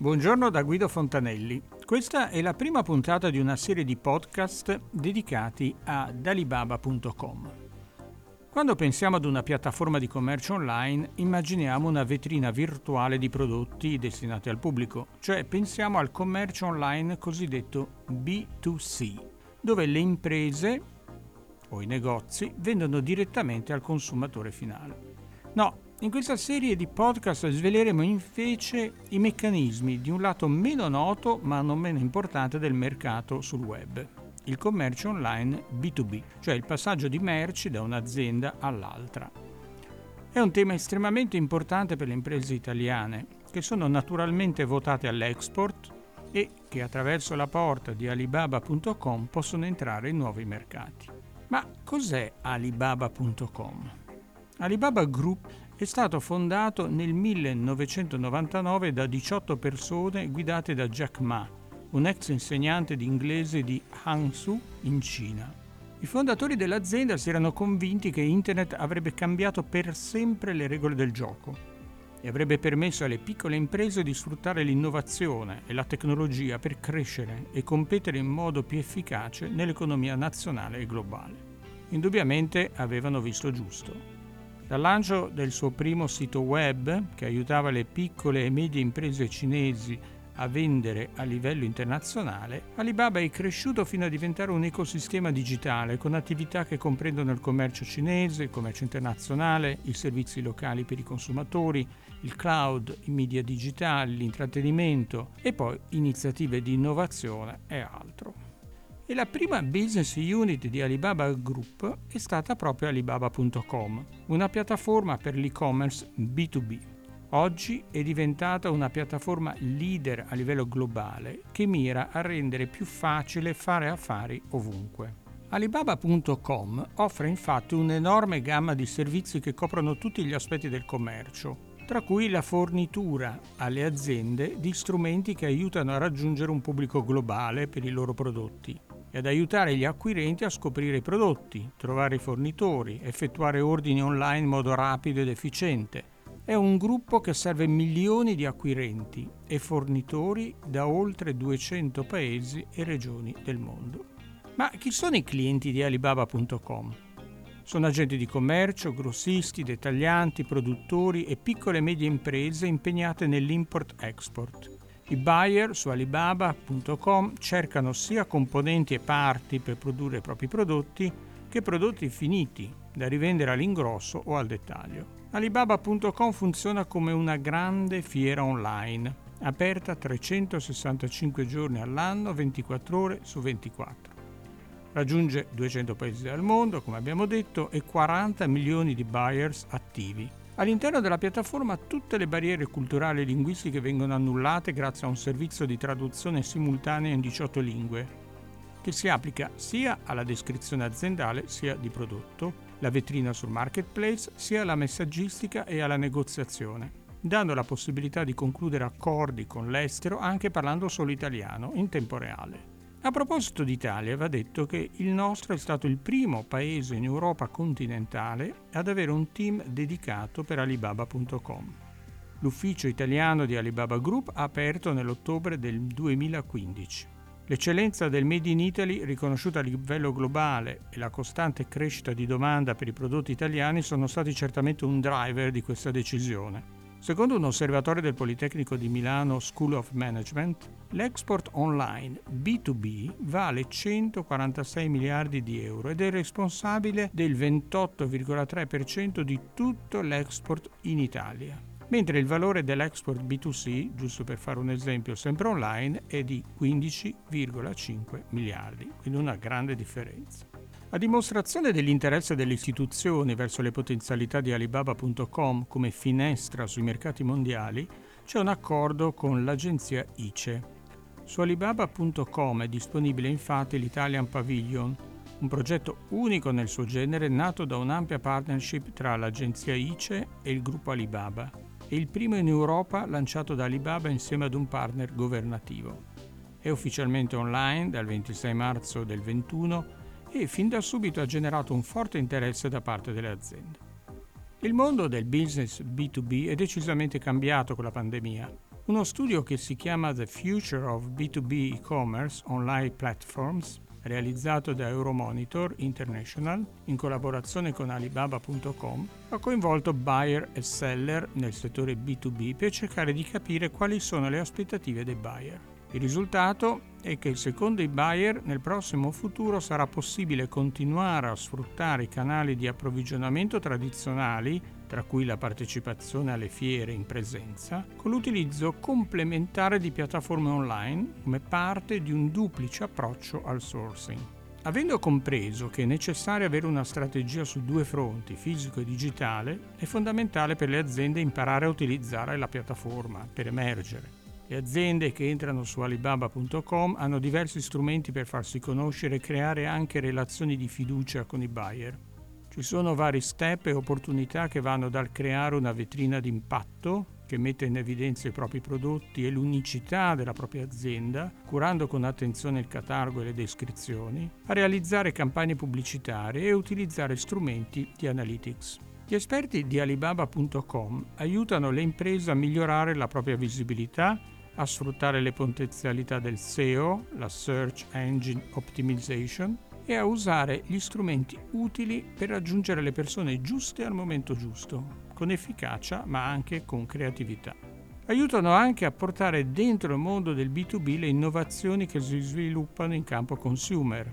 Buongiorno da Guido Fontanelli. Questa è la prima puntata di una serie di podcast dedicati ad Alibaba.com. Quando pensiamo ad una piattaforma di commercio online, immaginiamo una vetrina virtuale di prodotti destinati al pubblico, cioè pensiamo al commercio online cosiddetto B2C, dove le imprese o i negozi vendono direttamente al consumatore finale. No, in questa serie di podcast sveleremo invece i meccanismi di un lato meno noto ma non meno importante del mercato sul web, il commercio online B2B, cioè il passaggio di merci da un'azienda all'altra. È un tema estremamente importante per le imprese italiane, che sono naturalmente votate all'export e che attraverso la porta di alibaba.com possono entrare in nuovi mercati. Ma cos'è alibaba.com? Alibaba Group è stato fondato nel 1999 da 18 persone guidate da Jack Ma, un ex insegnante di inglese di Hangzhou in Cina. I fondatori dell'azienda si erano convinti che Internet avrebbe cambiato per sempre le regole del gioco e avrebbe permesso alle piccole imprese di sfruttare l'innovazione e la tecnologia per crescere e competere in modo più efficace nell'economia nazionale e globale. Indubbiamente avevano visto giusto. Dal lancio del suo primo sito web, che aiutava le piccole e medie imprese cinesi a vendere a livello internazionale, Alibaba è cresciuto fino a diventare un ecosistema digitale con attività che comprendono il commercio cinese, il commercio internazionale, i servizi locali per i consumatori, il cloud, i media digitali, l'intrattenimento e poi iniziative di innovazione e altro e la prima business unit di Alibaba Group è stata proprio alibaba.com, una piattaforma per l'e-commerce B2B. Oggi è diventata una piattaforma leader a livello globale che mira a rendere più facile fare affari ovunque. Alibaba.com offre infatti un'enorme gamma di servizi che coprono tutti gli aspetti del commercio, tra cui la fornitura alle aziende di strumenti che aiutano a raggiungere un pubblico globale per i loro prodotti, ad aiutare gli acquirenti a scoprire i prodotti, trovare i fornitori, effettuare ordini online in modo rapido ed efficiente. È un gruppo che serve milioni di acquirenti e fornitori da oltre 200 paesi e regioni del mondo. Ma chi sono i clienti di Alibaba.com? Sono agenti di commercio, grossisti, dettaglianti, produttori e piccole e medie imprese impegnate nell'import-export i buyer su alibaba.com cercano sia componenti e parti per produrre i propri prodotti che prodotti finiti da rivendere all'ingrosso o al dettaglio. Alibaba.com funziona come una grande fiera online, aperta 365 giorni all'anno, 24 ore su 24. Raggiunge 200 paesi al mondo, come abbiamo detto, e 40 milioni di buyers attivi. All'interno della piattaforma tutte le barriere culturali e linguistiche vengono annullate grazie a un servizio di traduzione simultanea in 18 lingue, che si applica sia alla descrizione aziendale sia di prodotto, la vetrina sul marketplace, sia alla messaggistica e alla negoziazione, dando la possibilità di concludere accordi con l'estero anche parlando solo italiano in tempo reale. A proposito d'Italia, va detto che il nostro è stato il primo paese in Europa continentale ad avere un team dedicato per Alibaba.com. L'ufficio italiano di Alibaba Group ha aperto nell'ottobre del 2015. L'eccellenza del Made in Italy, riconosciuta a livello globale, e la costante crescita di domanda per i prodotti italiani sono stati certamente un driver di questa decisione. Secondo un osservatorio del Politecnico di Milano School of Management, l'export online B2B vale 146 miliardi di euro ed è responsabile del 28,3% di tutto l'export in Italia, mentre il valore dell'export B2C, giusto per fare un esempio sempre online, è di 15,5 miliardi, quindi una grande differenza. A dimostrazione dell'interesse delle istituzioni verso le potenzialità di Alibaba.com come finestra sui mercati mondiali, c'è un accordo con l'agenzia ICE. Su Alibaba.com è disponibile infatti l'Italian Pavilion, un progetto unico nel suo genere nato da un'ampia partnership tra l'agenzia ICE e il gruppo Alibaba, e il primo in Europa lanciato da Alibaba insieme ad un partner governativo. È ufficialmente online dal 26 marzo del 2021 e fin da subito ha generato un forte interesse da parte delle aziende. Il mondo del business B2B è decisamente cambiato con la pandemia. Uno studio che si chiama The Future of B2B E-Commerce Online Platforms, realizzato da Euromonitor International in collaborazione con Alibaba.com, ha coinvolto buyer e seller nel settore B2B per cercare di capire quali sono le aspettative dei buyer. Il risultato è che secondo i buyer nel prossimo futuro sarà possibile continuare a sfruttare i canali di approvvigionamento tradizionali tra cui la partecipazione alle fiere in presenza, con l'utilizzo complementare di piattaforme online come parte di un duplice approccio al sourcing. Avendo compreso che è necessario avere una strategia su due fronti, fisico e digitale, è fondamentale per le aziende imparare a utilizzare la piattaforma per emergere. Le aziende che entrano su alibaba.com hanno diversi strumenti per farsi conoscere e creare anche relazioni di fiducia con i buyer. Ci sono vari step e opportunità che vanno dal creare una vetrina d'impatto che mette in evidenza i propri prodotti e l'unicità della propria azienda, curando con attenzione il catalogo e le descrizioni, a realizzare campagne pubblicitarie e utilizzare strumenti di analytics. Gli esperti di Alibaba.com aiutano le imprese a migliorare la propria visibilità, a sfruttare le potenzialità del SEO, la Search Engine Optimization, e a usare gli strumenti utili per raggiungere le persone giuste al momento giusto, con efficacia ma anche con creatività. Aiutano anche a portare dentro il mondo del B2B le innovazioni che si sviluppano in campo consumer.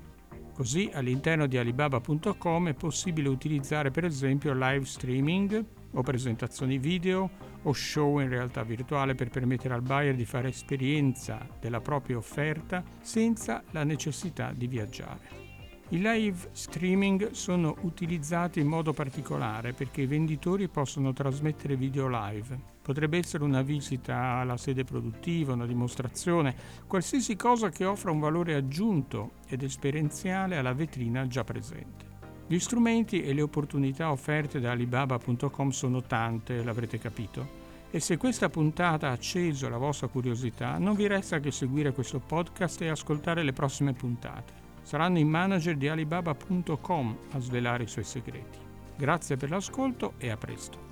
Così all'interno di alibaba.com è possibile utilizzare per esempio live streaming o presentazioni video o show in realtà virtuale per permettere al buyer di fare esperienza della propria offerta senza la necessità di viaggiare. I live streaming sono utilizzati in modo particolare perché i venditori possono trasmettere video live. Potrebbe essere una visita alla sede produttiva, una dimostrazione, qualsiasi cosa che offra un valore aggiunto ed esperienziale alla vetrina già presente. Gli strumenti e le opportunità offerte da Alibaba.com sono tante, l'avrete capito. E se questa puntata ha acceso la vostra curiosità, non vi resta che seguire questo podcast e ascoltare le prossime puntate. Saranno i manager di Alibaba.com a svelare i suoi segreti. Grazie per l'ascolto e a presto.